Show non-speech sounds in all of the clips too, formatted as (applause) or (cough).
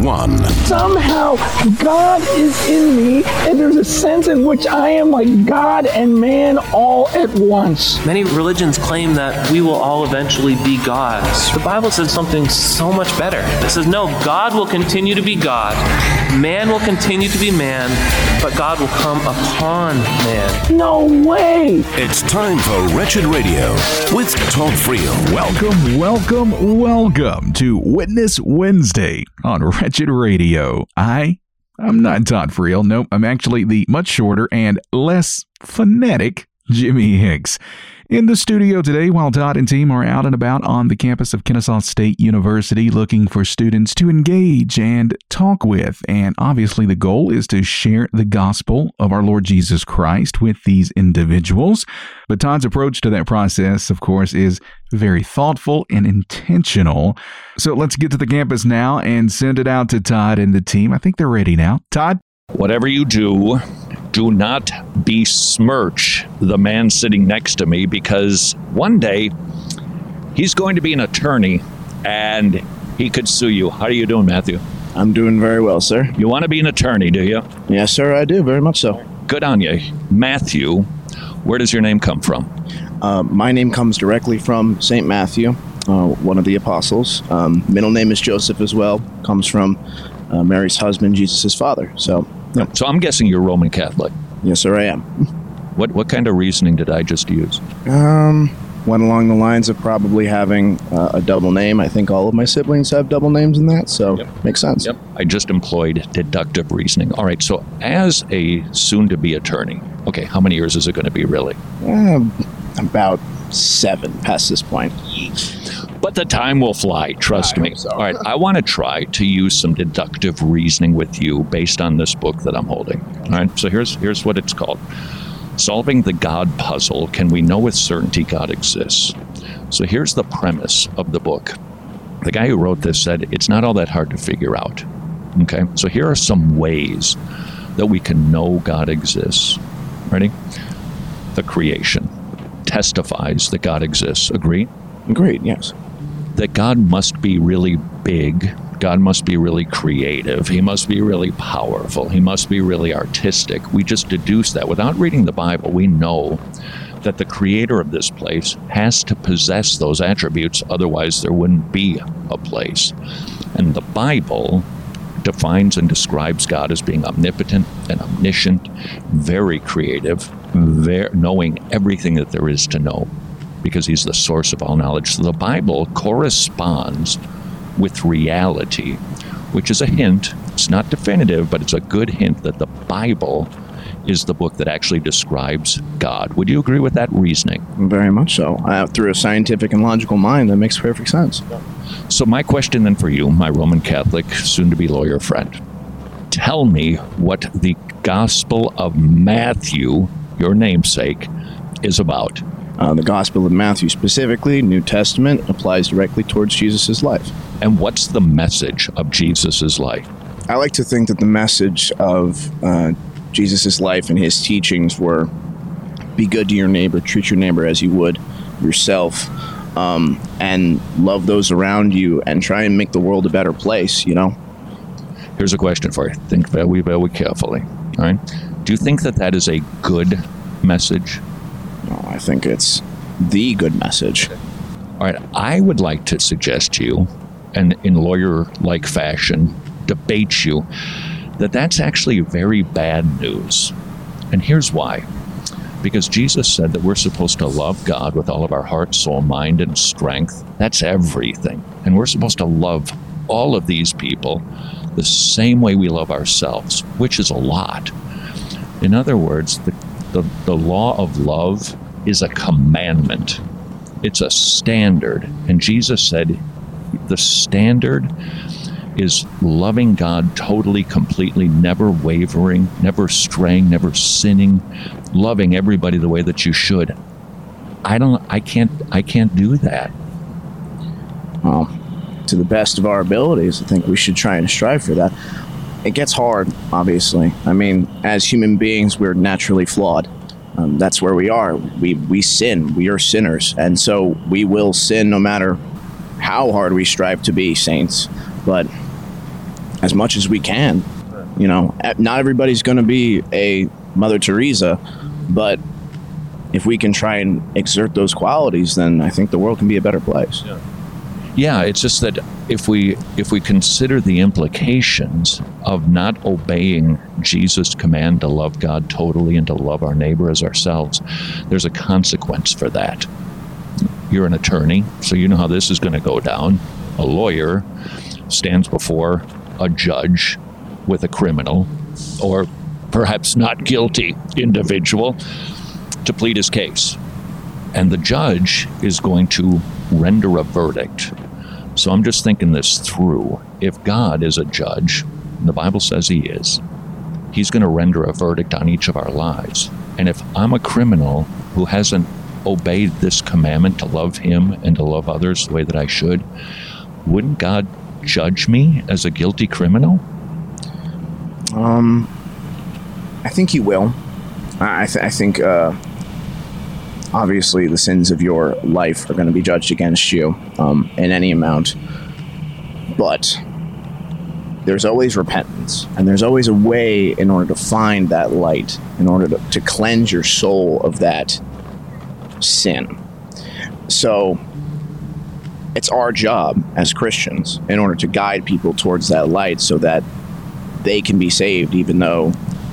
one. Somehow God is in me, and there's a sense in which I am like God and man all at once. Many religions claim that we will all eventually be gods. The Bible says something so much better. It says, no, God will continue to be God, man will continue to be man, but God will come upon man. No way! It's time for Wretched Radio with Todd Friel. Welcome, welcome, welcome to Witness Wednesday on Wretched Radio. I I'm not Todd Friel. Nope, I'm actually the much shorter and less phonetic Jimmy Hicks. In the studio today, while Todd and team are out and about on the campus of Kennesaw State University looking for students to engage and talk with. And obviously, the goal is to share the gospel of our Lord Jesus Christ with these individuals. But Todd's approach to that process, of course, is very thoughtful and intentional. So let's get to the campus now and send it out to Todd and the team. I think they're ready now. Todd? Whatever you do, do not besmirch the man sitting next to me because one day he's going to be an attorney and he could sue you. How are you doing, Matthew? I'm doing very well, sir. You want to be an attorney, do you? Yes, sir, I do, very much so. Good on you. Matthew, where does your name come from? Uh, my name comes directly from St. Matthew, uh, one of the apostles. Um, middle name is Joseph as well, comes from uh, Mary's husband, Jesus' father. So, yeah. So I'm guessing you're Roman Catholic. yes, sir, I am. What what kind of reasoning did I just use? Um, went along the lines of probably having uh, a double name. I think all of my siblings have double names in that, so Yep. makes sense. Yep. I just employed deductive reasoning. All right. So as a soon-to-be attorney, okay, how many years is it going to be really? Um, about seven past this point. But the time will fly, trust I me. so. All right, I want to try to use some deductive reasoning with you based on this book that I'm holding. All right, so here's here's what it's called. Solving the God puzzle. Can we know with certainty God exists? So here's the premise of the book. The guy who wrote this said it's not all that hard to figure out. Okay, so here are some ways that we can know God exists. Ready? The creation testifies that God exists. Agree? Great, yes. That God must be really big. God must be really creative. He must be really powerful. He must be really artistic. We just deduce that. Without reading the Bible, we know that the creator of this place has to possess those attributes, otherwise, there wouldn't be a place. And the Bible defines and describes God as being omnipotent and omniscient, very creative, ver- knowing everything that there is to know because he's the source of all knowledge. So the Bible corresponds with reality, which is a hint. It's not definitive, but it's a good hint that the Bible is the book that actually describes God. Would you agree with that reasoning? Very much so. Uh, through a scientific and logical mind, that makes perfect sense. So, my question then for you, my Roman Catholic, soon to be lawyer friend, tell me what the Gospel of Matthew, your namesake, is about. Uh, the Gospel of Matthew, specifically, New Testament, applies directly towards Jesus' life. And what's the message of Jesus' life? I like to think that the message of uh, Jesus' life and his teachings were be good to your neighbor, treat your neighbor as you would yourself, um, and love those around you, and try and make the world a better place, you know? Here's a question for you. Think very, very carefully. All right. Do you think that that is a good message? Oh, I think it's the good message. All right. I would like to suggest to you, and in lawyer like fashion, debate you, that that's actually very bad news. And here's why. Because Jesus said that we're supposed to love God with all of our heart, soul, mind, and strength. That's everything. And we're supposed to love all of these people the same way we love ourselves, which is a lot. In other words, the, the, the law of love is a commandment, it's a standard. And Jesus said the standard is loving God totally, completely, never wavering, never straying, never sinning, loving everybody the way that you should. I don't I can't I can't do that. Well, to the best of our abilities, I think we should try and strive for that. It gets hard, obviously. I mean, as human beings, we're naturally flawed. Um, that's where we are. We we sin. We are sinners, and so we will sin no matter how hard we strive to be saints, but as much as we can. You know, not everybody's going to be a Mother Teresa, but if we can try and exert those qualities, then I think the world can be a better place. Yeah. Yeah, it's just that if we if we consider the implications of not obeying Jesus' command to love God totally and to love our neighbor as ourselves, there's a consequence for that. You're an attorney, so you know how this is going to go down. A lawyer stands before a judge with a criminal or perhaps not guilty individual to plead his case. And the judge is going to render a verdict. So I'm just thinking this through. If God is a judge, the Bible says he is, he's going to render a verdict on each of our lives. And if I'm a criminal who hasn't obeyed this commandment to love him and to love others the way that I should, wouldn't God judge me as a guilty criminal? Um, I think he will. I, th- I think, uh, obviously, the sins of your life are going to be judged against you um, in any amount. But there's always repentance, and there's always a way in order to find that light, in order to, to cleanse your soul of that sin. So, it's our job as Christians in order to guide people towards that light so that they can be saved even though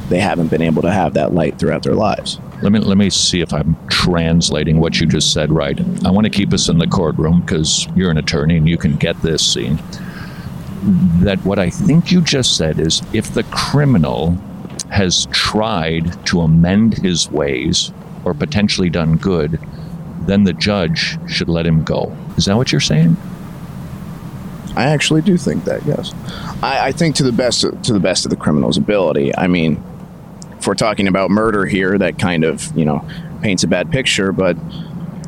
they haven't been able to have that light throughout their lives. Let me let me see if I'm translating what you just said right. I want to keep us in the courtroom because you're an attorney and you can get this scene. That what I think you just said is if the criminal has tried to amend his ways or potentially done good, then the judge should let him go. Is that what you're saying? I actually do think that. Yes, I, I think to the best of, to the best of the criminal's ability. I mean, if we're talking about murder here, that kind of you know paints a bad picture, but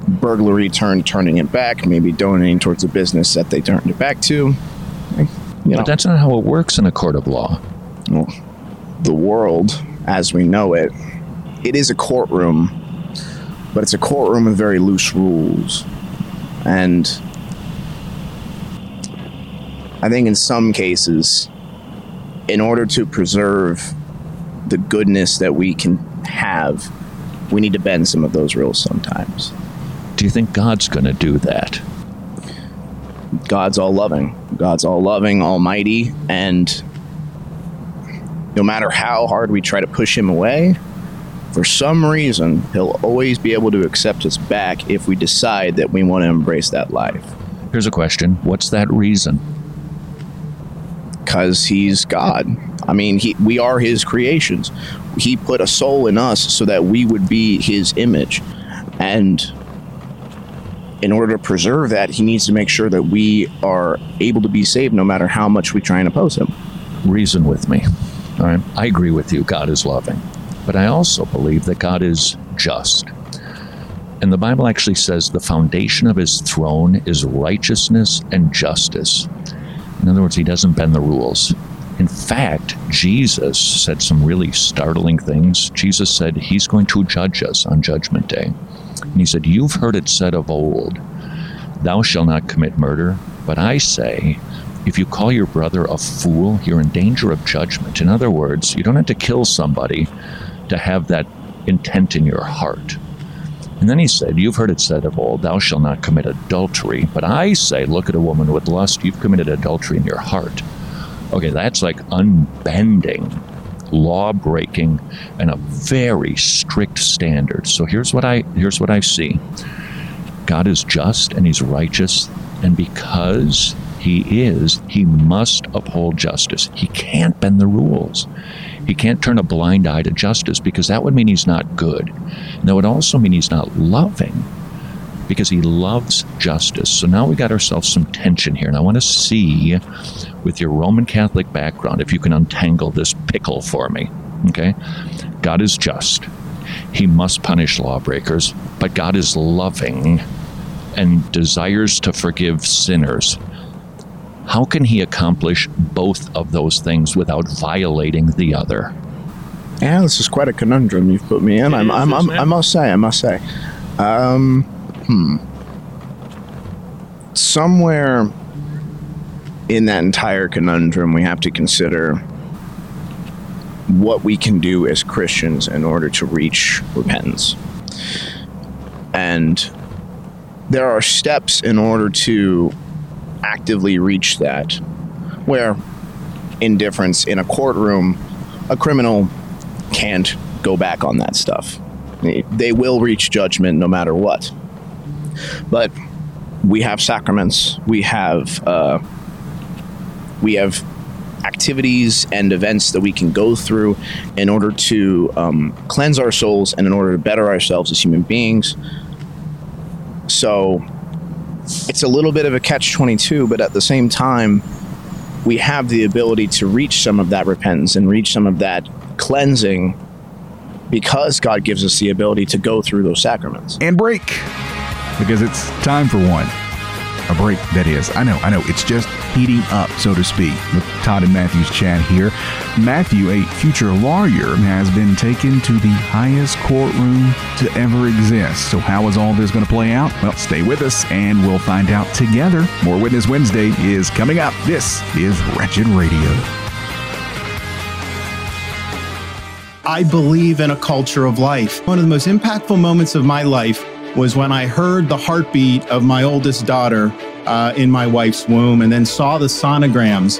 burglary turned turning it back, maybe donating towards a business that they turned it back to. You know, But that's not how it works in a court of law. well, the world as we know it, it is a courtroom, but it's a courtroom with very loose rules. And I think in some cases, in order to preserve the goodness that we can have, we need to bend some of those rules sometimes. Do you think God's going to do that? God's all loving. God's all loving, almighty, and no matter how hard we try to push him away, for some reason, he'll always be able to accept us back if we decide that we want to embrace that life. Here's a question What's that reason? Because he's God. I mean, he, we are his creations. He put a soul in us so that we would be his image. And in order to preserve that, he needs to make sure that we are able to be saved no matter how much we try and oppose him. reason with me. All right. I agree with you. God is loving. But I also believe that God is just. And the Bible actually says the foundation of his throne is righteousness and justice. In other words, he doesn't bend the rules. In fact, Jesus said some really startling things. Jesus said he's going to judge us on Judgment Day. And he said, You've heard it said of old, Thou shalt not commit murder. But I say, if you call your brother a fool, you're in danger of judgment. In other words, you don't have to kill somebody to have that intent in your heart. And then he said, You've heard it said of old, Thou shalt not commit adultery. But I say, Look at a woman with lust, you've committed adultery in your heart. Okay, that's like unbending, law breaking, and a very strict standard. So here's what I here's what I see. God is just and he's righteous, and because he is, he must uphold justice. He can't bend the rules. He can't turn a blind eye to justice because that would mean he's not good. And that would also mean he's not loving because he loves justice. So now we got ourselves some tension here. And I want to see, with your Roman Catholic background, if you can untangle this pickle for me. Okay? God is just. He must punish lawbreakers, but God is loving and desires to forgive sinners. How can he accomplish both of those things without violating the other? Yeah, this is quite a conundrum you've put me in. I'm, I'm, I'm. I must say, I must say. Um, hmm. somewhere in that entire conundrum, we have to consider what we can do as Christians in order to reach repentance. And there are steps in order to actively reach that, where indifference in a courtroom, a criminal can't go back on that stuff. They will reach judgment no matter what. But we have sacraments, we have uh, we have activities and events that we can go through in order to um, cleanse our souls and in order to better ourselves as human beings. So it's a little bit of a catch 22, but at the same time, we have the ability to reach some of that repentance and reach some of that cleansing because God gives us the ability to go through those sacraments. And break, because it's time for one. A break, that is. I know, I know. It's just heating up, so to speak, with Todd and Matthew's chat here. Matthew, a future lawyer, has been taken to the highest courtroom to ever exist. So, how is all this going to play out? Well, stay with us and we'll find out together. More Witness Wednesday is coming up. This is Wretched Radio. I believe in a culture of life. One of the most impactful moments of my life was when I heard the heartbeat of my oldest daughter uh, in my wife's womb and then saw the sonograms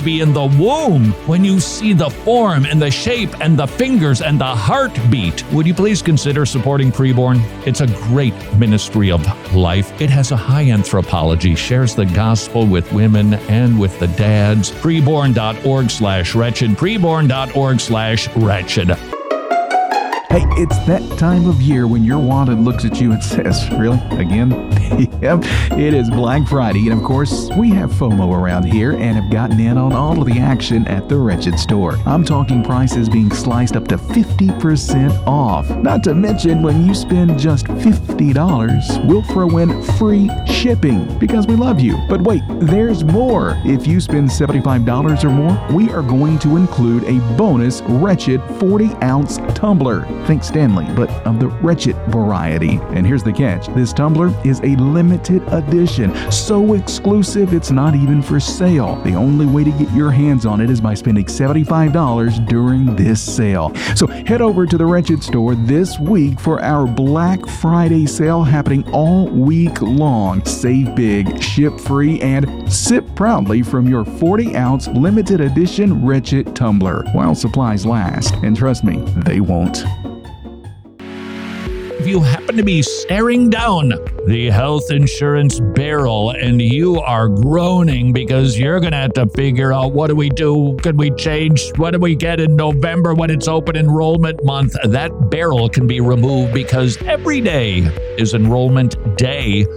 baby in the womb. When you see the form and the shape and the fingers and the heartbeat, would you please consider supporting Preborn? It's a great ministry of life. It has a high anthropology, shares the gospel with women and with the dads. Preborn.org slash wretched. Preborn.org slash wretched. Hey, it's that time of year when your wallet looks at you and says, Really? Again? (laughs) yep, it is Black Friday, and of course, we have FOMO around here and have gotten in on all of the action at the Wretched store. I'm talking prices being sliced up to 50% off. Not to mention, when you spend just $50, we'll throw in free shipping because we love you. But wait, there's more. If you spend $75 or more, we are going to include a bonus Wretched 40 ounce tumbler. Think Stanley, but of the wretched variety. And here's the catch this tumbler is a limited edition, so exclusive it's not even for sale. The only way to get your hands on it is by spending $75 during this sale. So head over to the Wretched store this week for our Black Friday sale happening all week long. Save big, ship free, and sip proudly from your 40 ounce limited edition Wretched tumbler while supplies last. And trust me, they won't if you happen to be staring down the health insurance barrel and you are groaning because you're going to have to figure out what do we do? Could we change? What do we get in November when it's open enrollment month? That barrel can be removed because every day is enrollment day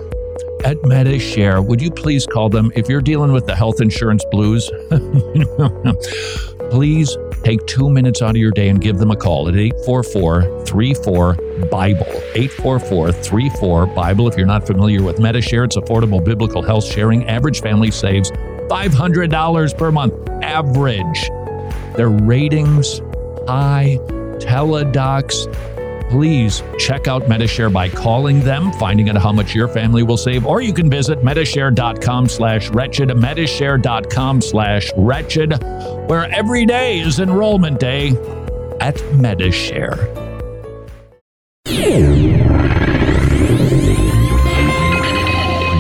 at Medi-Share. Would you please call them if you're dealing with the health insurance blues? (laughs) please take two minutes out of your day and give them a call at 844 34 Bible. 844 34 Bible. If you're not familiar with Medi-Share, it's affordable biblical health sharing. Average family saves $500 per month. Average. Their ratings high. Teledocs please check out Medi-Share by calling them, finding out how much your family will save, or you can visit Medi-Share.com slash wretched, Medi-Share.com slash wretched, where every day is enrollment day at Medi-Share.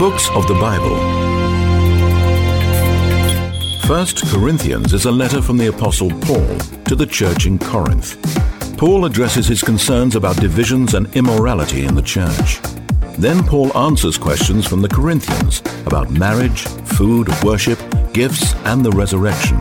Books of the Bible. First Corinthians is a letter from the Apostle Paul to the church in Corinth. Paul addresses his concerns about divisions and immorality in the church. Then Paul answers questions from the Corinthians about marriage, food, worship, gifts, and the resurrection.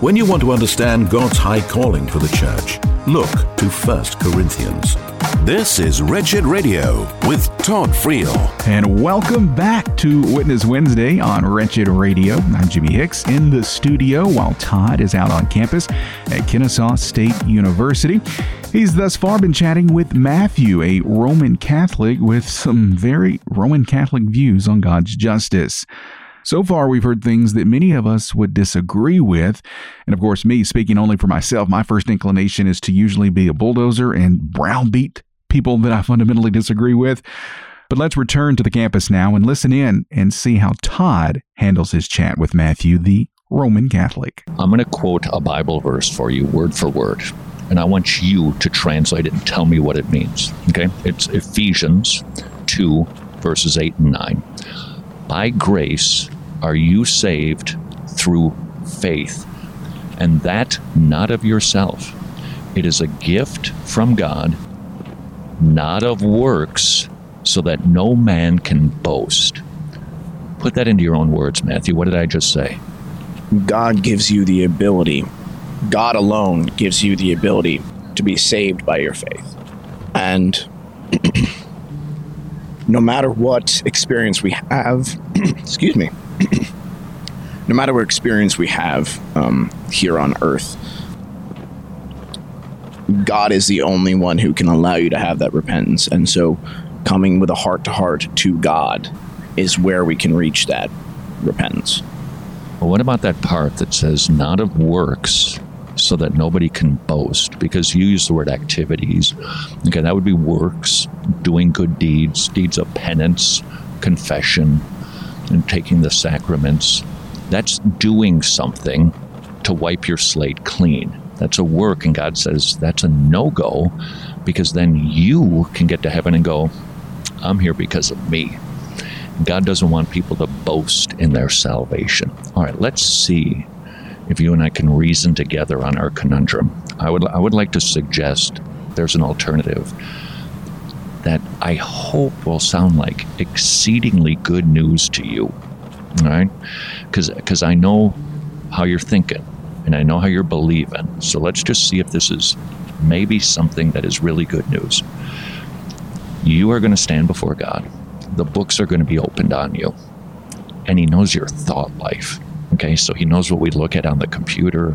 When you want to understand God's high calling for the church, look to 1 Corinthians. This is Wretched Radio with Todd Friel. And welcome back to Witness Wednesday on Wretched Radio. I'm Jimmy Hicks in the studio while Todd is out on campus at Kennesaw State University. He's thus far been chatting with Matthew, a Roman Catholic with some very Roman Catholic views on God's justice. So far, we've heard things that many of us would disagree with. And of course, me speaking only for myself, my first inclination is to usually be a bulldozer and browbeat people that I fundamentally disagree with. But let's return to the campus now and listen in and see how Todd handles his chat with Matthew, the Roman Catholic. I'm going to quote a Bible verse for you, word for word, and I want you to translate it and tell me what it means. Okay? It's Ephesians 2, verses 8 and 9. By grace are you saved through faith, and that not of yourself. It is a gift from God, not of works, so that no man can boast. Put that into your own words, Matthew. What did I just say? God gives you the ability, God alone gives you the ability to be saved by your faith. And (clears throat) no matter what experience we have, (clears throat) excuse me, (clears throat) no matter what experience we have um, here on earth, God is the only one who can allow you to have that repentance. And so, coming with a heart to heart to God is where we can reach that repentance. Well, what about that part that says, not of works, so that nobody can boast? Because you use the word activities. Okay, that would be works, doing good deeds, deeds of penance, confession, and taking the sacraments. That's doing something to wipe your slate clean. That's a work, and God says that's a no go because then you can get to heaven and go, I'm here because of me. God doesn't want people to boast in their salvation. All right, let's see if you and I can reason together on our conundrum. I would, I would like to suggest there's an alternative that I hope will sound like exceedingly good news to you. Right? Because I know how you're thinking and I know how you're believing. So let's just see if this is maybe something that is really good news. You are going to stand before God the books are going to be opened on you. And He knows your thought life. Okay, so He knows what we look at on the computer.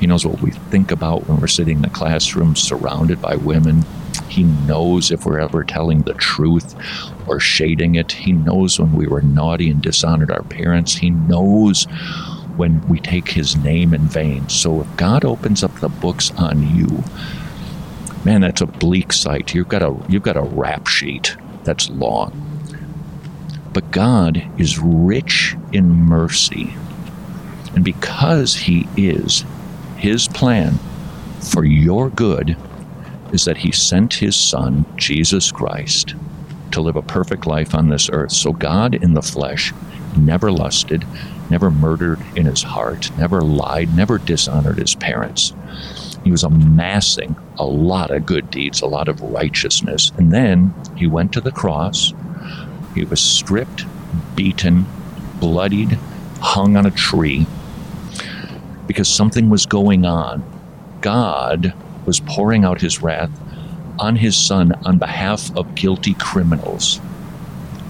He knows what we think about when we're sitting in the classroom surrounded by women. He knows if we're ever telling the truth or shading it. He knows when we were naughty and dishonored our parents. He knows when we take His name in vain. So if God opens up the books on you, man, that's a bleak sight. You've got a you've got a rap sheet that's long. But God is rich in mercy. And because He is, His plan for your good is that He sent His Son, Jesus Christ, to live a perfect life on this earth. So God in the flesh never lusted, never murdered in his heart, never lied, never dishonored his parents. He was amassing a lot of good deeds, a lot of righteousness. And then he went to the cross he was stripped, beaten, bloodied, hung on a tree because something was going on. God was pouring out his wrath on his son on behalf of guilty criminals.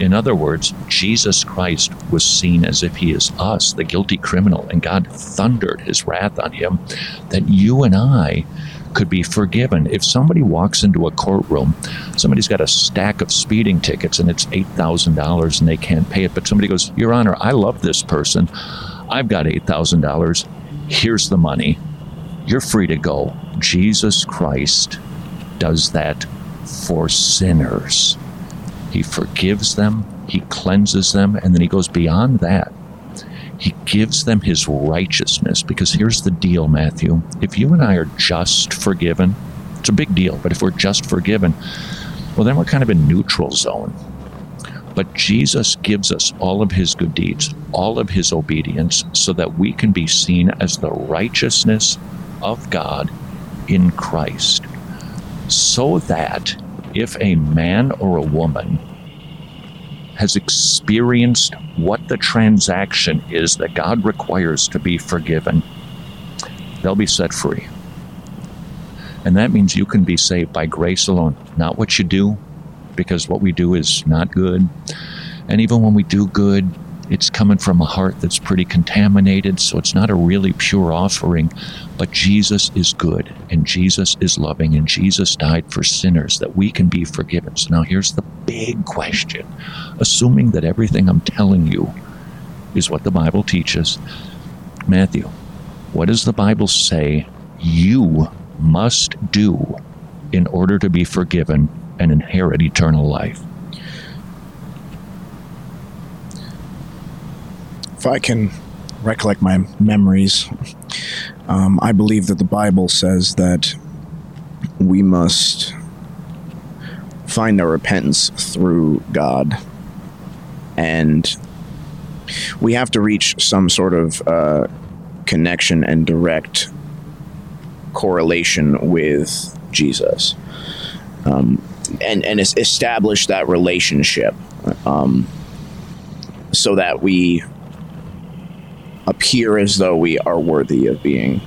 In other words, Jesus Christ was seen as if he is us, the guilty criminal, and God thundered his wrath on him that you and I could be forgiven. If somebody walks into a courtroom, somebody's got a stack of speeding tickets and it's $8,000 and they can't pay it, but somebody goes, Your Honor, I love this person. I've got $8,000. Here's the money. You're free to go. Jesus Christ does that for sinners. He forgives them, He cleanses them, and then He goes beyond that he gives them his righteousness. Because here's the deal, Matthew. If you and I are just forgiven, it's a big deal, but if we're just forgiven, well, then we're kind of in neutral zone. But Jesus gives us all of his good deeds, all of his obedience, so that we can be seen as the righteousness of God in Christ. So that if a man or a woman has experienced what the transaction is that God requires to be forgiven, they'll be set free. And that means you can be saved by grace alone, not what you do, because what we do is not good. And even when we do good, it's coming from a heart that's pretty contaminated, so it's not a really pure offering. But Jesus is good, and Jesus is loving, and Jesus died for sinners that we can be forgiven. So now here's the big question assuming that everything I'm telling you is what the Bible teaches, Matthew, what does the Bible say you must do in order to be forgiven and inherit eternal life? if I can recollect my memories, um, I believe that the Bible says that we must find our repentance through God. And we have to reach some sort of uh, connection and direct correlation with Jesus. Um, and, and establish that relationship um, so that we appear as though we are worthy of being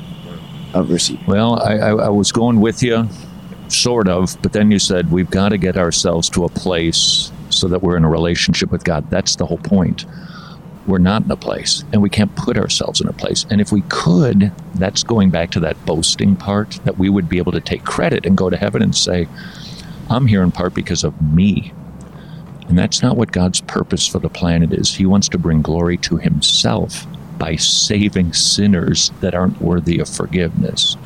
of receiving. Well, I, I, I was going with you, sort of, but then you said we've got to get ourselves to a place so that we're in a relationship with God. That's the whole point. We're not in a place, and we can't put ourselves in a place. And if we could, that's going back to that boasting part, that we would be able to take credit and go to heaven and say, I'm here in part because of me. And that's not what God's purpose for the planet is. He wants to bring glory to Himself by saving sinners that aren't worthy of forgiveness.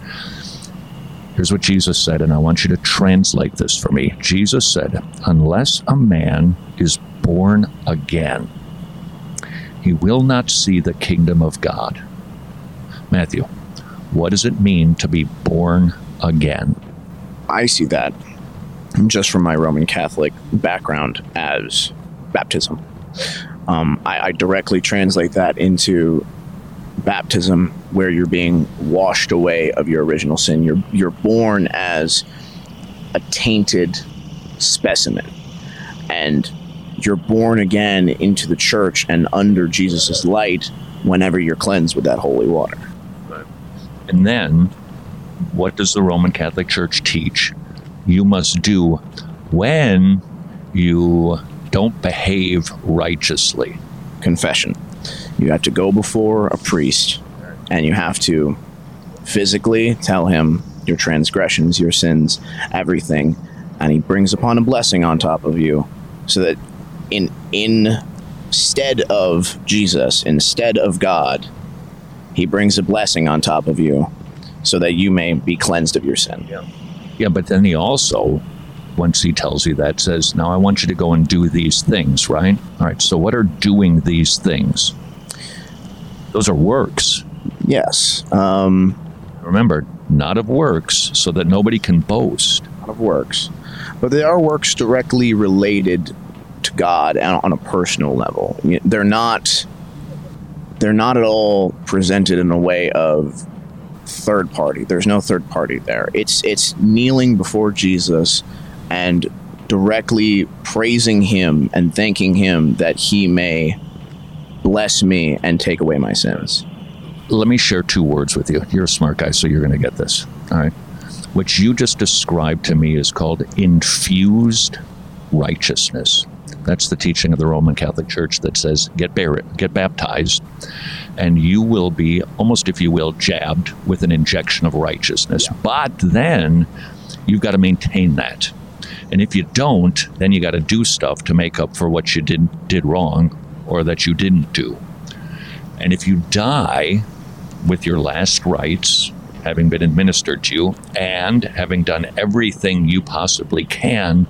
Here's what Jesus said, and I want you to translate this for me. Jesus said, Unless a man is born again, he will not see the kingdom of God. Matthew, what does it mean to be born again? I see that just from my Roman Catholic background as baptism. Um, I, I directly translate that into baptism, where you're being washed away of your original sin. You're you're born as a tainted specimen, and you're born again into the church and under Jesus' light whenever you're cleansed with that holy water. And then, what does the Roman Catholic Church teach? You must do when you don't behave righteously. Confession. You have to go before a priest and you have to physically tell him your transgressions, your sins, everything, and he brings upon a blessing on top of you so that in instead of Jesus, instead of God, he brings a blessing on top of you so that you may be cleansed of your sin. Yeah. Yeah, but then he also once he tells you that, says, Now I want you to go and do these things, right? All right, so what are doing these things? Those are works. Yes. Um, Remember, not of works, so that nobody can boast. Not of works. But they are works directly related to God on a personal level. They're not. They're not at all presented in a way of third party. There's no third party there. It's it's kneeling before Jesus and directly praising him and thanking him that he may bless me and take away my sins. Let me share two words with you. You're a smart guy, so you're going to get this. All right. What you just described to me is called infused righteousness. That's the teaching of the Roman Catholic Church that says get buried, get baptized, and you will be almost, if you will, jabbed with an injection of righteousness. But then you've got to maintain that. And if you don't, then you got to do stuff to make up for what you did did wrong or that you didn't do. And if you die with your last rites having been administered to you and having done everything you possibly can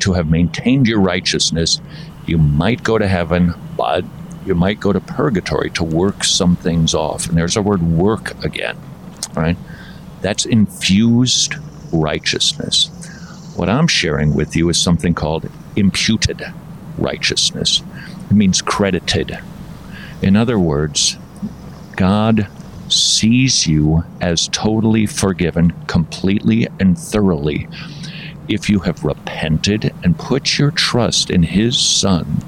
to have maintained your righteousness, you might go to heaven, but you might go to purgatory to work some things off. And there's our word work again, right? That's infused righteousness. What I'm sharing with you is something called imputed righteousness. It means credited. In other words, God sees you as totally forgiven, completely and thoroughly, if you have repented and put your trust in His Son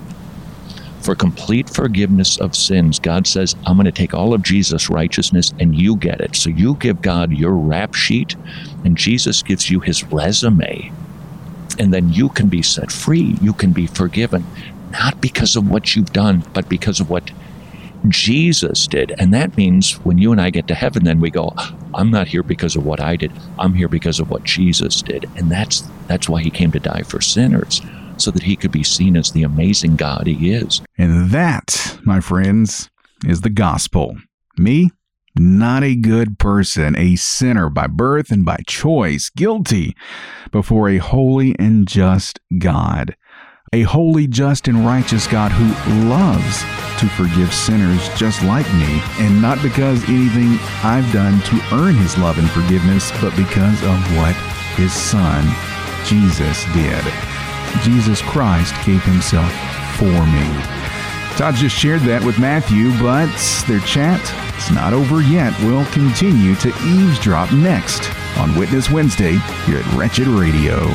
for complete forgiveness of sins. God says, I'm going to take all of Jesus' righteousness and you get it. So you give God your rap sheet, and Jesus gives you his resume. And then you can be set free. You can be forgiven, not because of what you've done, but because of what Jesus did. And that means when you and I get to heaven, then we go, I'm not here because of what I did. I'm here because of what Jesus did. And that's that's why he came to die for sinners, so that he could be seen as the amazing God he is. And that, my friends, is the gospel. Me, not a good person, a sinner by birth and by choice, guilty before a holy and just God. A holy, just, and righteous God who loves to forgive sinners just like me, and not because anything I've done to earn his love and forgiveness, but because of what his son, Jesus, did. Jesus Christ gave himself for me. Todd just shared that with Matthew, but their chat is not over yet. We'll continue to eavesdrop next on Witness Wednesday here at Wretched Radio.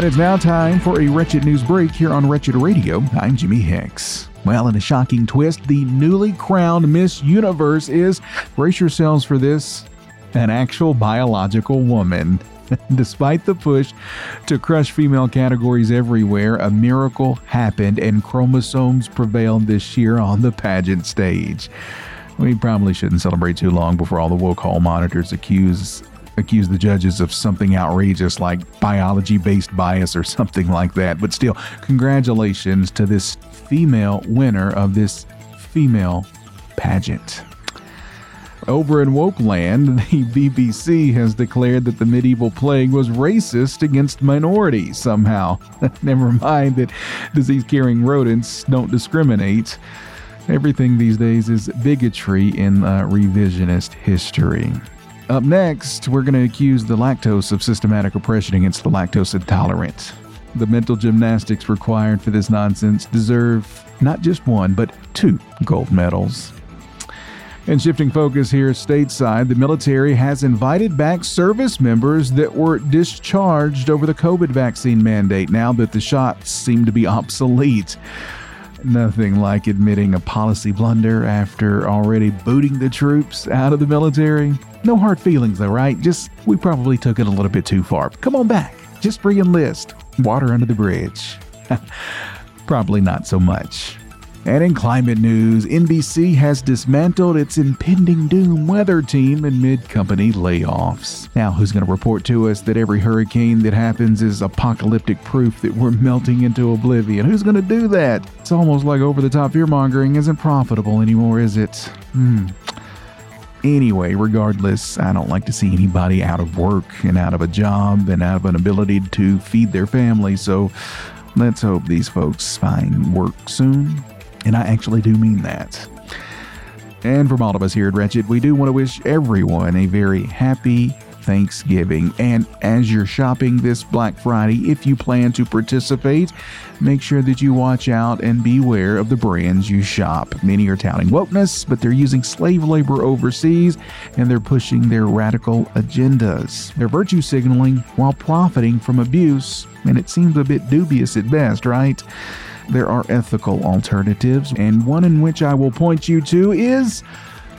And it's now time for a Wretched News Break here on Wretched Radio. I'm Jimmy Hicks. Well, in a shocking twist, the newly crowned Miss Universe is, brace yourselves for this, an actual biological woman. (laughs) Despite the push to crush female categories everywhere, a miracle happened and chromosomes prevailed this year on the pageant stage. We probably shouldn't celebrate too long before all the woke hall monitors accuse accuse the judges of something outrageous like biology based bias or (laughs) something like that. But still, congratulations to this female winner of this female pageant. Over in Wokeland, (laughs) the BBC has declared that the medieval plague was racist against minorities somehow. (laughs) Never mind that disease carrying rodents don't discriminate. Everything these days is bigotry in uh, revisionist history. Up next, we're going to accuse the lactose of systematic oppression against the lactose intolerant. The mental gymnastics required for this nonsense deserve not just one, but two gold medals. And shifting focus here stateside, the military has invited back service members that were discharged over the COVID vaccine mandate now that the shots seem to be obsolete. Nothing like admitting a policy blunder after already booting the troops out of the military. No hard feelings though, right? Just we probably took it a little bit too far. Come on back. Just re enlist. Water under the bridge. (laughs) probably not so much. And in climate news, NBC has dismantled its impending doom weather team amid company layoffs. Now, who's going to report to us that every hurricane that happens is apocalyptic proof that we're melting into oblivion? Who's going to do that? It's almost like over the top fear mongering isn't profitable anymore, is it? Hmm. Anyway, regardless, I don't like to see anybody out of work and out of a job and out of an ability to feed their family, so let's hope these folks find work soon and I actually do mean that. And from all of us here at Wretched, we do want to wish everyone a very happy Thanksgiving. And as you're shopping this Black Friday, if you plan to participate, make sure that you watch out and beware of the brands you shop. Many are touting wokeness, but they're using slave labor overseas and they're pushing their radical agendas. They're virtue signaling while profiting from abuse, and it seems a bit dubious at best, right? There are ethical alternatives, and one in which I will point you to is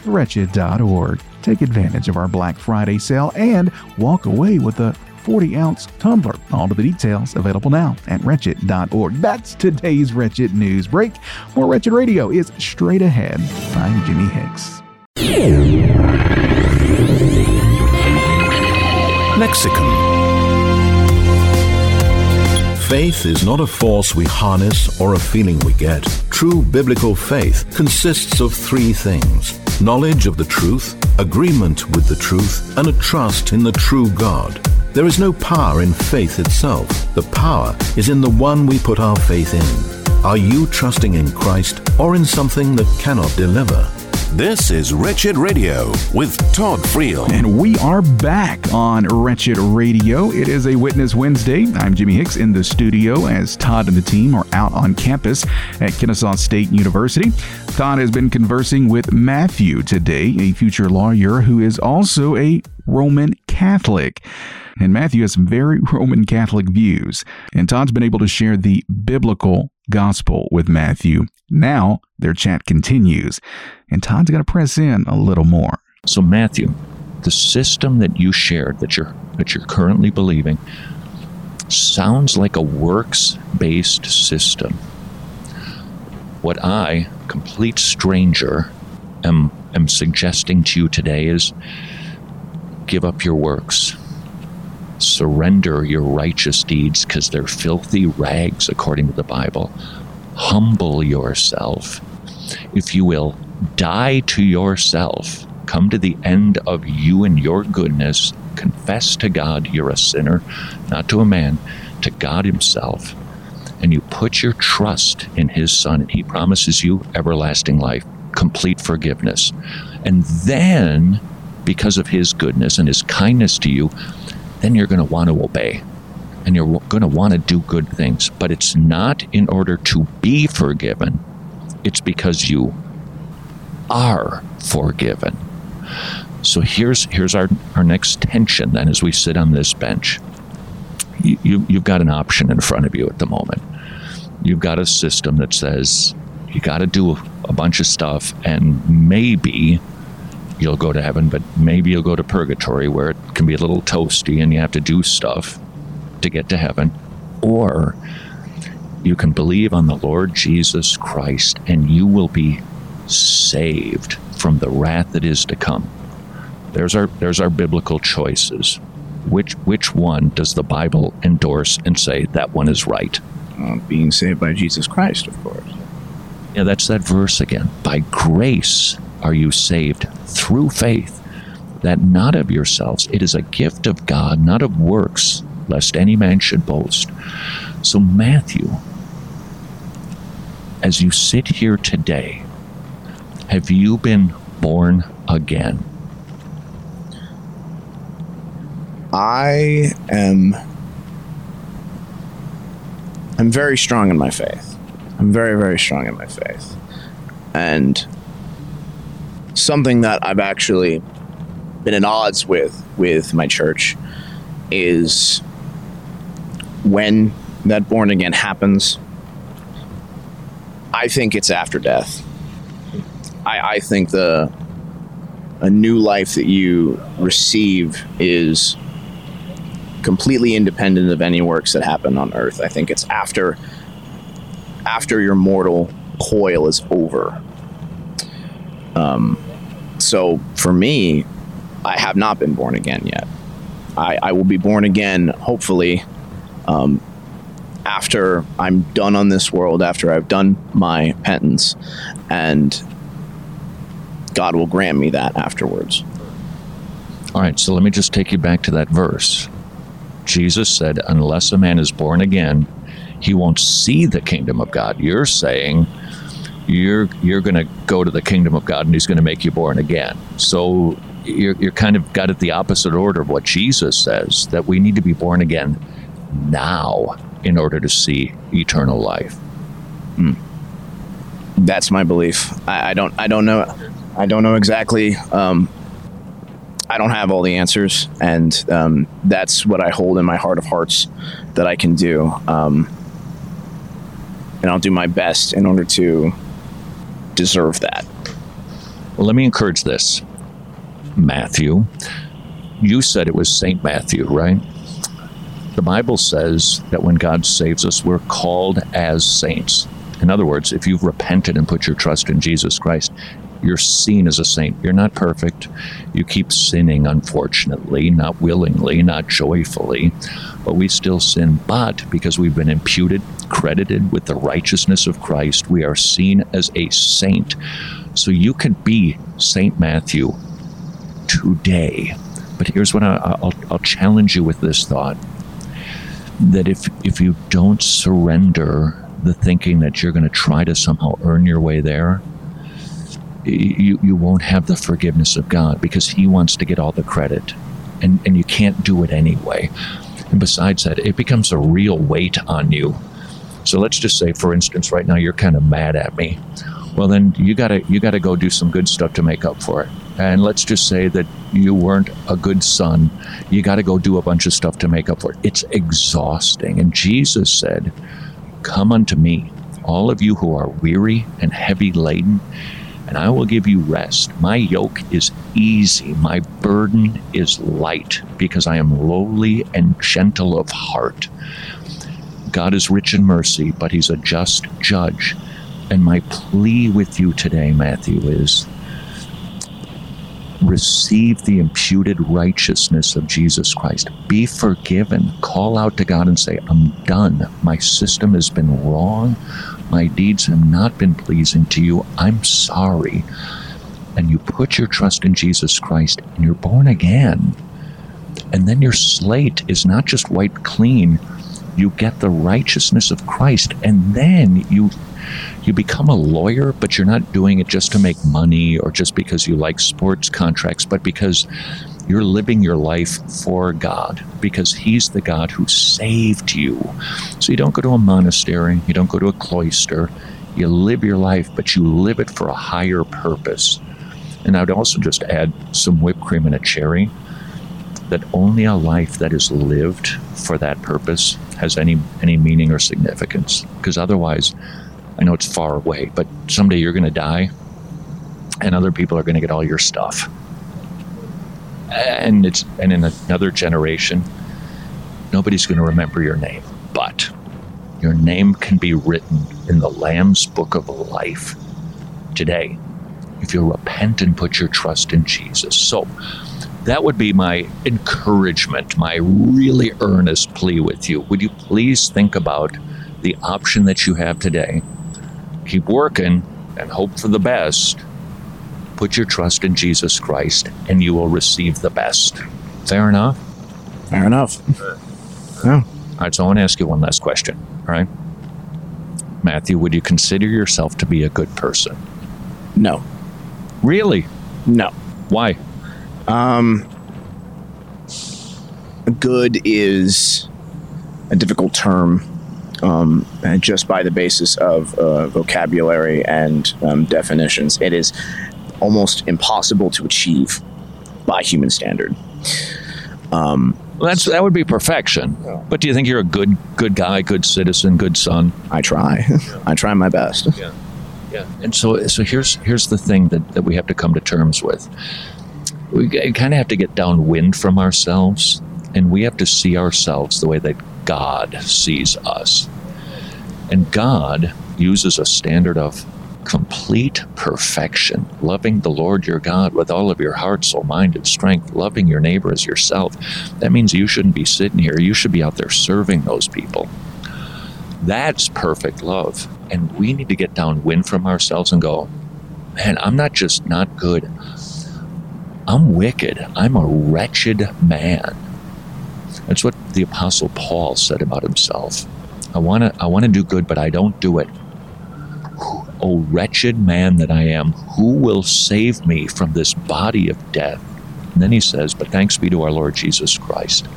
wretched.org. Take advantage of our Black Friday sale and walk away with a 40 ounce tumbler. All of the details available now at wretched.org. That's today's Wretched News Break. More Wretched Radio is straight ahead. I'm Jimmy Hicks. Lexicon Faith is not a force we harness or a feeling we get. True biblical faith consists of three things knowledge of the truth, agreement with the truth, and a trust in the true God. There is no power in faith itself. The power is in the one we put our faith in. Are you trusting in Christ or in something that cannot deliver? This is Wretched Radio with Todd Friel. And we are back on Wretched Radio. It is a Witness Wednesday. I'm Jimmy Hicks in the studio as Todd and the team are out on campus at Kennesaw State University. Todd has been conversing with Matthew today, a future lawyer who is also a Roman Catholic. And Matthew has some very (laughs) Roman Catholic views. And Todd's been able to share the biblical gospel with Matthew. Now their chat continues. And Todd's going to press in a little more. So, Matthew, the system that you shared, that you're, that you're currently believing, sounds like a works based system. What I, complete stranger, am, am suggesting to you today is give up your works. Surrender your righteous deeds because they're filthy rags according to the Bible. Humble yourself. If you will, die to yourself. Come to the end of you and your goodness. Confess to God you're a sinner, not to a man, to God Himself. And you put your trust in His Son, and He promises you everlasting life, complete forgiveness. And then, because of His goodness and His kindness to you, then you're going to want to obey and you're going to want to do good things. But it's not in order to be forgiven, it's because you are forgiven. So here's here's our, our next tension then as we sit on this bench. You, you, you've got an option in front of you at the moment. You've got a system that says you got to do a, a bunch of stuff and maybe you'll go to heaven, but maybe you'll go to purgatory where it can be a little toasty and you have to do stuff to get to heaven. Or you can believe on the Lord Jesus Christ and you will be saved from the wrath that is to come. There's our there's our biblical choices. Which which one does the Bible endorse and say that one is right? Uh, being saved by Jesus Christ, of course. Yeah, that's that verse again. By grace are you saved through faith, that not of yourselves. It is a gift of God, not of works, lest any man should boast. So, Matthew, as you sit here today, have you been born again? I am I'm very strong in my faith. I'm very very strong in my faith. And something that I've actually been at odds with with my church is when that born again happens. I think it's after death. I, I think the a new life that you receive is completely independent of any works that happen on earth. I think it's after after your mortal coil is over. Um, so for me, I have not been born again yet. I, I will be born again, hopefully, um, after I'm done on this world, after I've done my penance, and God will grant me that afterwards. All right, so let me just take you back to that verse. Jesus said, Unless a man is born again, he won't see the kingdom of God. You're saying you're you're going to go to the kingdom of God and he's going to make you born again. So you're, you're kind of got it the opposite order of what Jesus says that we need to be born again now in order to see eternal life. Hmm. That's my belief. I, I, don't I don't know I don't know exactly. Um, I don't have all the answers, and um, that's what I hold in my heart of hearts that I can do. Um, and I'll do my best in order to deserve that. Well, let me encourage this. Matthew, you said it was St. Matthew, right? The Bible says that when God saves us, we're called as saints. In other words, if you've repented and put your trust in Jesus Christ, you're seen as a saint. You're not perfect. You keep sinning, unfortunately, not willingly, not joyfully, but we still sin. But because we've been imputed, credited with the righteousness of Christ, we are seen as a saint. So you can be Saint Matthew today. But here's what I, will I'll challenge you with this thought that if, if you don't surrender the thinking that you're going to try to somehow earn your way there, you, you won't have the forgiveness of God because He wants to get all the credit. And, and you can't do it anyway. And besides that, it becomes a real weight on you. So let's just say, for instance, right now you're kind of mad at me. Well, then you gotta you gotta go do some good stuff to make up for it. and let's just say that you weren't a good son, you got to go do a bunch of stuff to make up for it. It's exhausting. And Jesus said, Come unto me, all of you who are weary and heavy laden, and I will give you rest. My yoke is easy, my burden is light, because I am lowly and gentle of heart. God is rich in mercy, but He's a just judge. And my plea with you today, Matthew, is receive the imputed righteousness of Jesus Christ. Be forgiven. Call out to God and say, I'm done. My system has been wrong. My deeds have not been pleasing to you. I'm sorry. And you put your trust in Jesus Christ and you're born again. And then your slate is not just wiped clean, you get the righteousness of Christ. And then you you become a lawyer, but you're not doing it just to make money or just because you like sports contracts, but because you're living your life for God because He's the God who saved you. So you don't go to a monastery, you don't go to a cloister, you live your life, but you live it for a higher purpose. And I'd also just add some whipped cream and a cherry that only a life that is lived for that purpose has any any meaning or significance because otherwise I know it's far away, but someday you're going to die and other people are going to get all your stuff. And it's and in another generation nobody's going to remember your name, but your name can be written in the Lamb's book of life today if you repent and put your trust in Jesus. So that would be my encouragement, my really earnest plea with you. Would you please think about the option that you have today keep working and hope for the best. Put your trust in Jesus Christ and you will receive the best. Fair enough? Fair enough. (laughs) Yeah. All right, so I want to ask you one last question. All right. Matthew, would you consider yourself to be a good person? No. Really? No. Why? Um, good is a difficult term um, just by the basis of uh, vocabulary and um, definitions. It is almost impossible to achieve by human standard. Um, well, that's that would be perfection. But do you think you're a good good guy, good citizen, good son? I try. (laughs) I try my best. Yeah. Yeah. And so so here's here's the thing that, that we have to come to terms with. We kind of have to get downwind from ourselves and we have to see ourselves the way that God sees us. And God uses a standard of complete perfection, loving the Lord your God with all of your heart, soul, mind, and strength, loving your neighbor as yourself. That means you shouldn't be sitting here. You should be out there serving those people. That's perfect love. And we need to get downwind from ourselves and go, man, I'm not just not good. I'm wicked. I'm a wretched man. That's what the Apostle Paul said about himself. I want to I want to do good, but I don't do it. Oh wretched man that I am, who will save me from this body of death? And then he says, "But thanks be to our Lord Jesus Christ."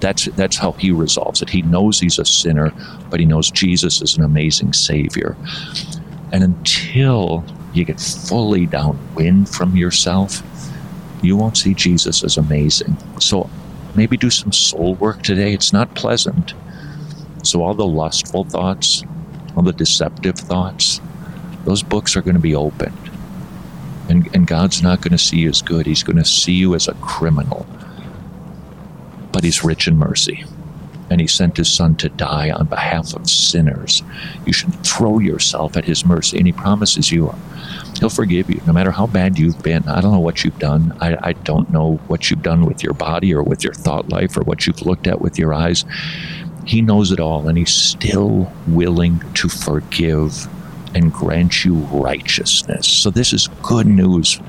That's that's how he resolves it. He knows he's a sinner, but he knows Jesus is an amazing savior. And until you get fully downwind from yourself, you won't see Jesus as amazing. So maybe do some soul work today. It's not pleasant. So, all the lustful thoughts, all the deceptive thoughts, those books are going to be opened. And, and God's not going to see you as good. He's going to see you as a criminal. But He's rich in mercy. And He sent His Son to die on behalf of sinners. You should throw yourself at His mercy. And He promises you He'll forgive you no matter how bad you've been. I don't know what you've done. I, I don't know what you've done with your body or with your thought life or what you've looked at with your eyes. He knows it all, and He's still willing to forgive and grant you righteousness. So, this is good news.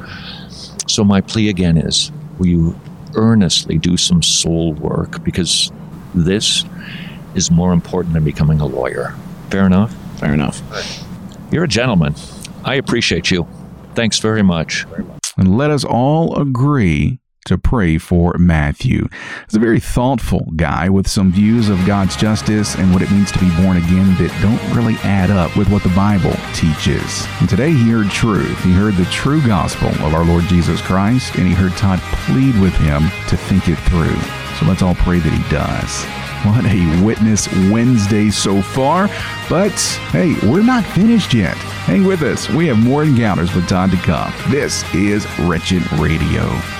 So, my plea again is will you earnestly do some soul work because this is more important than becoming a lawyer. Fair enough? Fair enough. You're a gentleman. I appreciate you. Thanks very much. And let us all agree to pray for Matthew. He's a very thoughtful guy with some views of God's justice and what it means to be born again that don't really add up with what the Bible teaches. And today he heard truth. He heard the true gospel of our Lord Jesus Christ, and he heard Todd plead with him to think it through. So let's all pray that he does. What a Witness Wednesday so far. But hey, we're not finished yet. Hang with us. We have more encounters with Todd to come. This is Wretched Radio.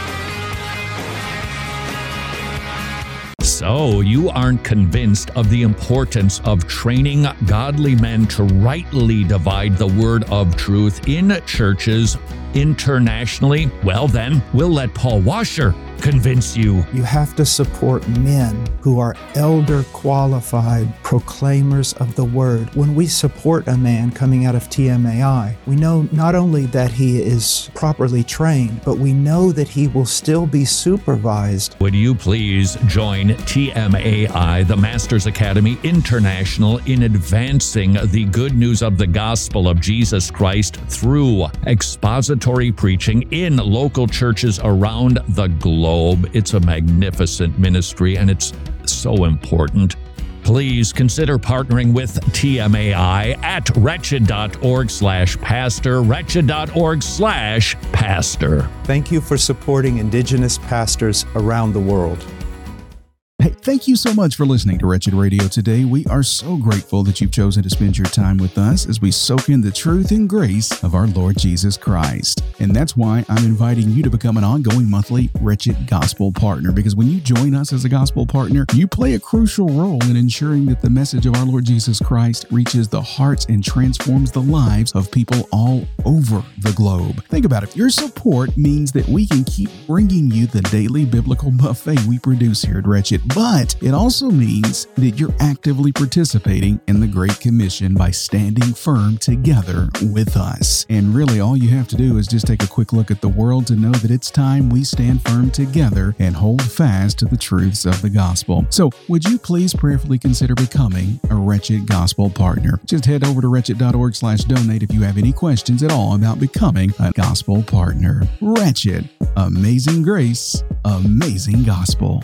So, you aren't convinced of the importance of training godly men to rightly divide the word of truth in churches internationally? Well, then, we'll let Paul Washer convince you. You have to support men who are elder qualified proclaimers of the word. When we support a man coming out of TMAI, we know not only that he is properly trained, but we know that he will still be supervised. Would you please join TMAI, the Masters Academy International, in advancing the good news of the gospel of Jesus Christ through expository preaching in local churches around the globe? It's a magnificent ministry and it's so important. Please consider partnering with TMAI at wretched.org slash pastor, wretched.org slash pastor. Thank you for supporting Indigenous pastors around the world. Hey, thank you so much for listening to Wretched Radio today. We are so grateful that you've chosen to spend your time with us as we soak in the truth and grace of our Lord Jesus Christ. And that's why I'm inviting you to become an ongoing monthly Wretched Gospel Partner because when you join us as a gospel partner, you play a crucial role in ensuring that the message of our Lord Jesus Christ reaches the hearts and transforms the lives of people all over the globe. Think about it. Your support means that we can keep bringing you the daily biblical buffet we produce here at Wretched but it also means that you're actively participating in the Great Commission by standing firm together with us. And really, all you have to do is just take a quick look at the world to know that it's time we stand firm together and hold fast to the truths of the gospel. So, would you please prayerfully consider becoming a Wretched Gospel Partner? Just head over to wretched.org slash donate if you have any questions at all about becoming a gospel partner. Wretched, amazing grace, amazing gospel.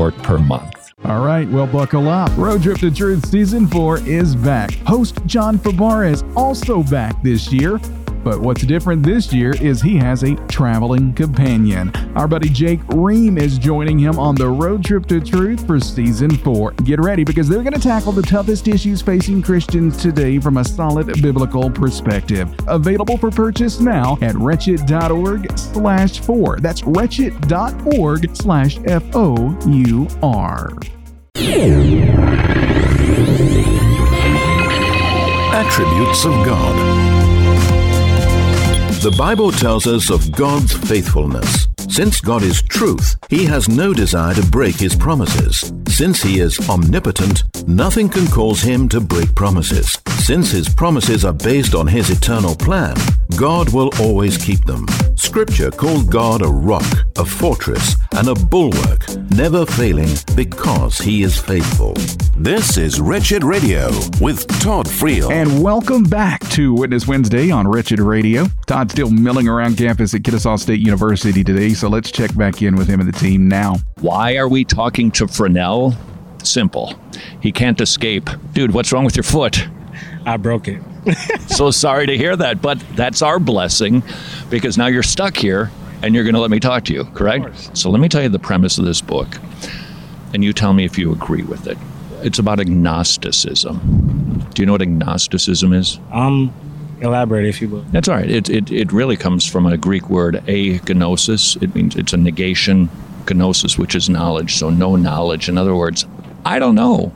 per month? All right, well, buckle up. Road Trip to Truth Season 4 is back. Host John Fabar is also back this year. But what's different this year is he has a traveling companion. Our buddy Jake Ream is joining him on the road trip to truth for season four. Get ready because they're going to tackle the toughest issues facing Christians today from a solid biblical perspective. Available for purchase now at wretched.org slash four. That's wretched.org slash F O U R. Attributes of God. The Bible tells us of God's faithfulness. Since God is truth, he has no desire to break his promises. Since he is omnipotent, nothing can cause him to break promises. Since his promises are based on his eternal plan, God will always keep them. Scripture called God a rock, a fortress, and a bulwark, never failing because he is faithful. This is Wretched Radio with Todd Friel. And welcome back to Witness Wednesday on Wretched Radio. Todd's still milling around campus at Kennesaw State University today, so let's check back in with him and the team now. Why are we talking to Pharrell? Simple. He can't escape. Dude, what's wrong with your foot? I broke it. (laughs) so sorry to hear that, but that's our blessing because now you're stuck here and you're going to let me talk to you, correct? So let me tell you the premise of this book, and you tell me if you agree with it. It's about agnosticism. Do you know what agnosticism is? Um, elaborate if you will. That's all right. It, it, it really comes from a Greek word, agnosis. It means it's a negation, gnosis, which is knowledge. So no knowledge. In other words, I don't know.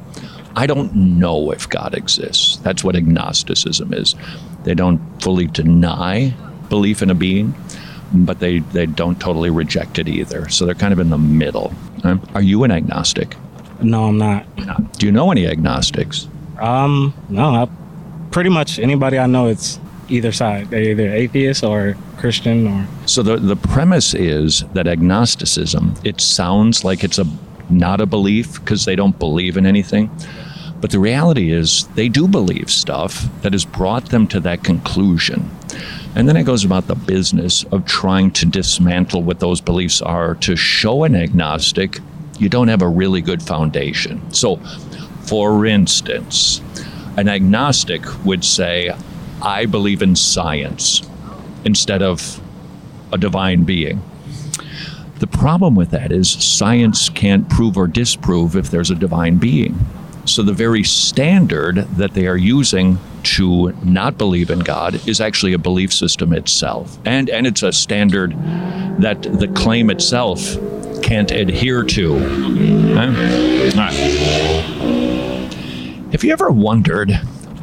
I don't know if God exists. That's what agnosticism is. They don't fully deny belief in a being, but they, they don't totally reject it either. So they're kind of in the middle. Are you an agnostic? No, I'm not. Do you know any agnostics? Um, no, I, pretty much anybody I know, it's either side. They're either atheist or Christian or. So the the premise is that agnosticism it sounds like it's a not a belief because they don't believe in anything. But the reality is they do believe stuff that has brought them to that conclusion. And then it goes about the business of trying to dismantle what those beliefs are to show an agnostic you don't have a really good foundation. So, for instance, an agnostic would say, I believe in science instead of a divine being. The problem with that is science can't prove or disprove if there's a divine being. So the very standard that they are using to not believe in God is actually a belief system itself. And and it's a standard that the claim itself can't adhere to. All right. Have you ever wondered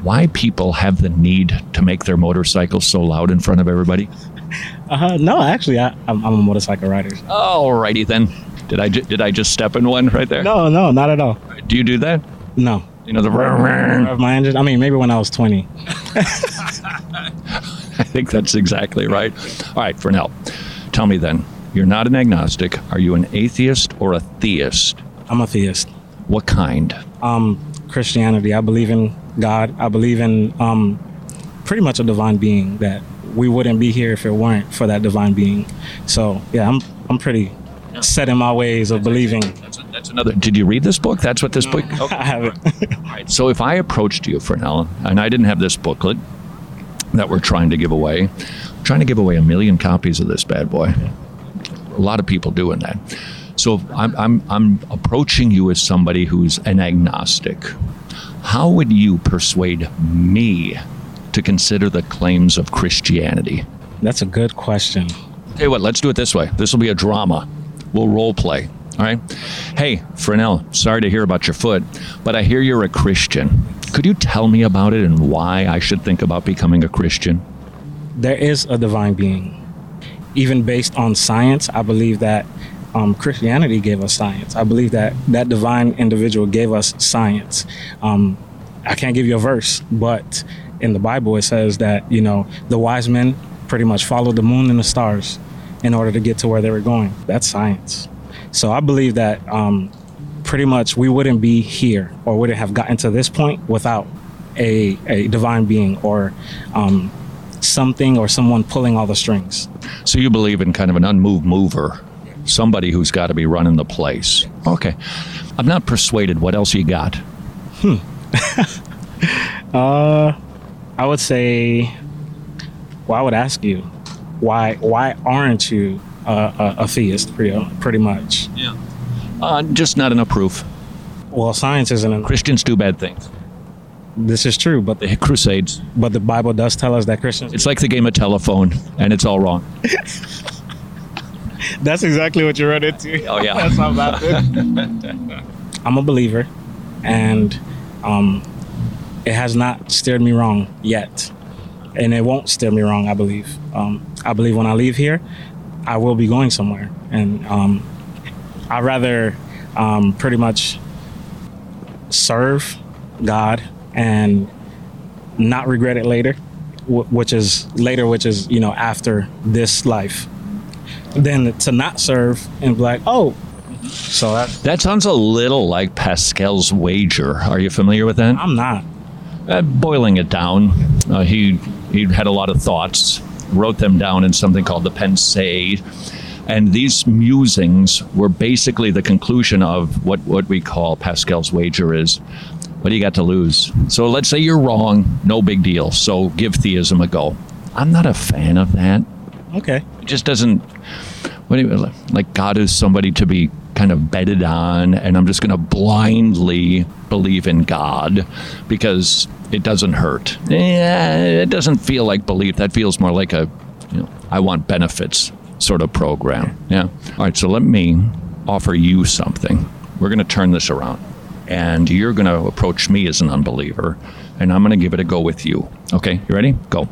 why people have the need to make their motorcycles so loud in front of everybody? Uh, no, actually, I, I'm, I'm a motorcycle rider. Alrighty then. Did I ju- did I just step in one right there? No, no, not at all. Do you do that? No. You know the. Of my engine. I mean, maybe when I was 20. (laughs) I think that's exactly right. All right, Pharrell, tell me then. You're not an agnostic. Are you an atheist or a theist? I'm a theist. What kind? Um, Christianity. I believe in God. I believe in um, pretty much a divine being that we wouldn't be here if it weren't for that divine being. So yeah, I'm I'm pretty set in my ways of believing. That's, that's another. Did you read this book? That's what this book. (laughs) I haven't. All right. So if I approached you, Pharrell, and I didn't have this booklet that we're trying to give away, I'm trying to give away a million copies of this bad boy. A lot of people doing that. So I'm, I'm, I'm approaching you as somebody who's an agnostic. How would you persuade me to consider the claims of Christianity? That's a good question. Hey, what, let's do it this way. This will be a drama. We'll role play. All right. Hey, Pharrell, sorry to hear about your foot, but I hear you're a Christian. Could you tell me about it and why I should think about becoming a Christian? There is a divine being. Even based on science, I believe that um, Christianity gave us science. I believe that that divine individual gave us science. Um, I can't give you a verse, but in the Bible it says that you know the wise men pretty much followed the moon and the stars in order to get to where they were going. That's science. So I believe that um, pretty much we wouldn't be here or wouldn't have gotten to this point without a, a divine being or um, something or someone pulling all the strings. So you believe in kind of an unmoved mover, somebody who's got to be running the place. Okay. I'm not persuaded. What else you got? (laughs) Uh, I would say, well, I would ask you, why why aren't you uh, a, a theist? Pretty pretty much. Yeah. Uh, just not enough proof. Well, science isn't. An, Christians do bad things. this is true, but The Crusades. but the Bible does tell us that Christians. It's like the game of telephone, and it's all wrong. (laughs) (laughs) That's exactly what you run into. Oh, yeah. (laughs) That's how bad (laughs) I'm a believer, and um, it has not steered me wrong yet, and it won't steer me wrong. I believe. Um, I believe when I leave here, I will be going somewhere, and um, I rather um, pretty much serve God and not regret it later, wh- which is later, which is you know after this life, than to not serve and be like, oh, so that That sounds a little like Pascal's wager. Are you familiar with that? I'm not. Uh, boiling it down, uh, he he had a lot of thoughts, wrote them down in something called the Pensée, and these musings were basically the conclusion of what what we call Pascal's wager is. What do you got to lose? So let's say you're wrong, no big deal. So give theism a go. I'm not a fan of that. Okay. It just doesn't. What do you, like God is somebody to be kind of bedded on, and I'm just going to blindly believe in God because it doesn't hurt. Yeah, it doesn't feel like belief. That feels more like a, you know, I want benefits sort of program. Yeah. All right. So let me offer you something. We're going to turn this around, and you're going to approach me as an unbeliever, and I'm going to give it a go with you. Okay. You ready? Go.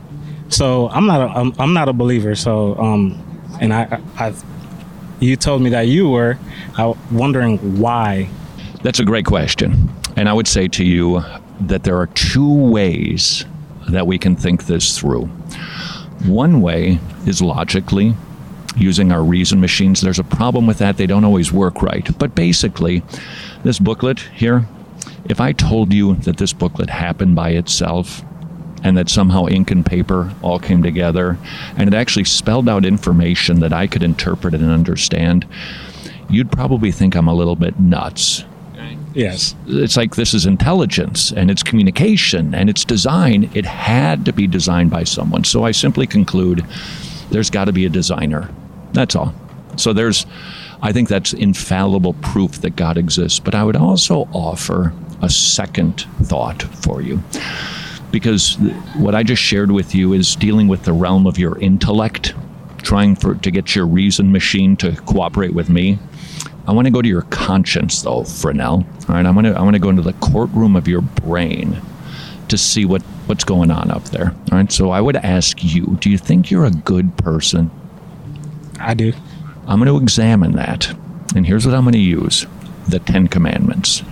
So I'm not a I'm, I'm not a believer. So um, and I I you told me that you were. I wondering why. That's a great question, and I would say to you that there are two ways that we can think this through. One way is logically using our reason machines. There's a problem with that. They don't always work right. But basically, this booklet here, if I told you that this booklet happened by itself, and that somehow ink and paper all came together and it actually spelled out information that I could interpret and understand, you'd probably think I'm a little bit nuts. Yes. It's like this is intelligence and it's communication and it's design. It had to be designed by someone. So I simply conclude there's got to be a designer. That's all. So there's, I think that's infallible proof that God exists. But I would also offer a second thought for you because what I just shared with you is dealing with the realm of your intellect, trying for to get your reason machine to cooperate with me. I want to go to your conscience, though, Pharrell. All right, I want to I want to go into the courtroom of your brain to see what what's going on up there. All right, so I would ask you: Do you think you're a good person? I do. I'm going to examine that, and here's what I'm going to use: the Ten Commandments.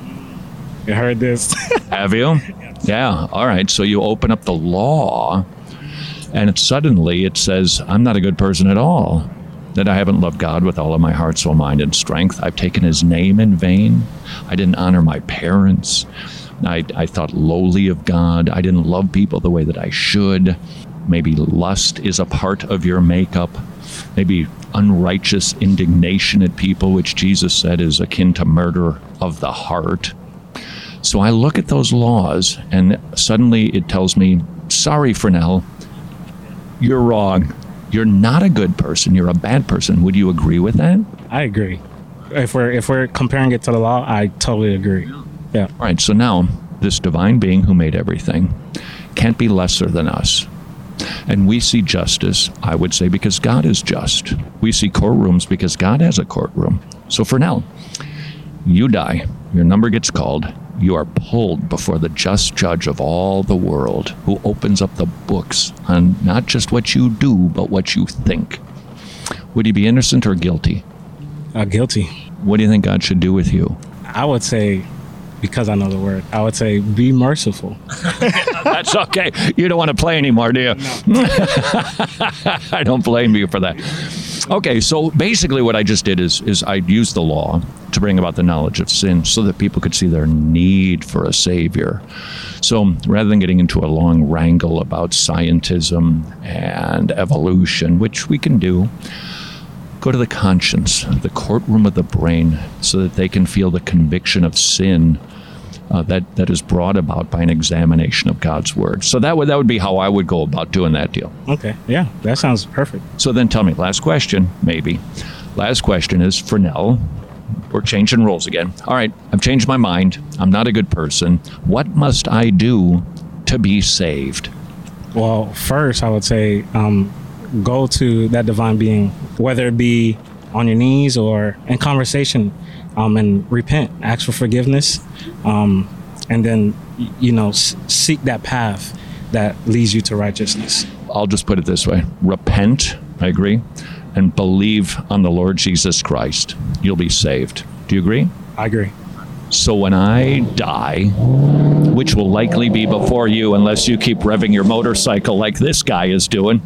You heard this? (laughs) Have you? Yeah. All right. So you open up the law, and it, suddenly it says, I'm not a good person at all. That I haven't loved God with all of my heart, soul, mind, and strength. I've taken his name in vain. I didn't honor my parents. I, I thought lowly of God. I didn't love people the way that I should. Maybe lust is a part of your makeup. Maybe unrighteous indignation at people, which Jesus said is akin to murder of the heart. So I look at those laws, and suddenly it tells me, sorry, Pharrell, you're wrong. You're not a good person. You're a bad person. Would you agree with that? I agree. If we're if we're comparing it to the law, I totally agree. Yeah. All right. So now this divine being who made everything can't be lesser than us. And we see justice, I would say, because God is just. We see courtrooms because God has a courtroom. So for now, you die, your number gets called, you are pulled before the just judge of all the world, who opens up the books on not just what you do, but what you think. Would you be innocent or guilty? Uh, guilty. What do you think God should do with you? I would say, because I know the word, I would say, be merciful. (laughs) That's okay. You don't want to play anymore, do you? No. (laughs) I don't blame you for that. Okay, so basically, what I just did is is I used the law to bring about the knowledge of sin, so that people could see their need for a savior. So rather than getting into a long wrangle about scientism and evolution, which we can do, go to the conscience, the courtroom of the brain, so that they can feel the conviction of sin uh, that that is brought about by an examination of God's word. So that would that would be how I would go about doing that deal. Okay, yeah, that sounds perfect. So then, tell me, last question, maybe. Last question is for Nell. We're changing roles again. All right, I've changed my mind. I'm not a good person. What must I do to be saved? Well, first, I would say um, go to that divine being, whether it be on your knees or in conversation, um, and repent, ask for forgiveness, um, and then you know s- seek that path that leads you to righteousness. I'll just put it this way: repent. I agree, and believe on the Lord Jesus Christ. You'll be saved. Do you agree? I agree. So when I die, which will likely be before you, unless you keep revving your motorcycle like this guy is doing.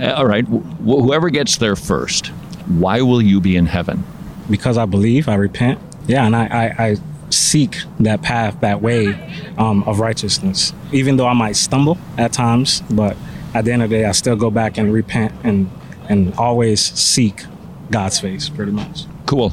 uh, All right, wh- whoever gets there first, why will you be in heaven? Because I believe, I repent. Yeah, and I, I, I seek that path, that way um, of righteousness. Even though I might stumble at times, but at the end of the day, I still go back and repent and and always seek God's face, pretty much. Cool.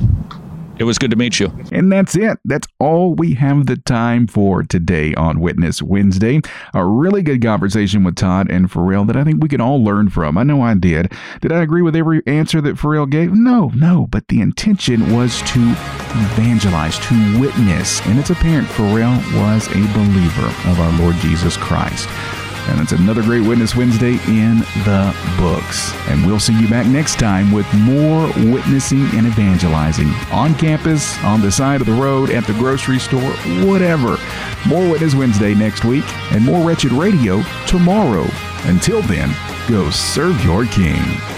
It was good to meet you. And that's it. That's all we have the time for today on Witness Wednesday. A really good conversation with Todd and Pharrell that I think we can all learn from. I know I did. Did I agree with every answer that Pharrell gave? No, no. But the intention was to evangelize, to witness. And it's apparent Pharrell was a believer of our Lord Jesus Christ. And it's another great Witness Wednesday in the books. And we'll see you back next time with more witnessing and evangelizing on campus, on the side of the road, at the grocery store, whatever. More Witness Wednesday next week and more Wretched Radio tomorrow. Until then, go serve your King.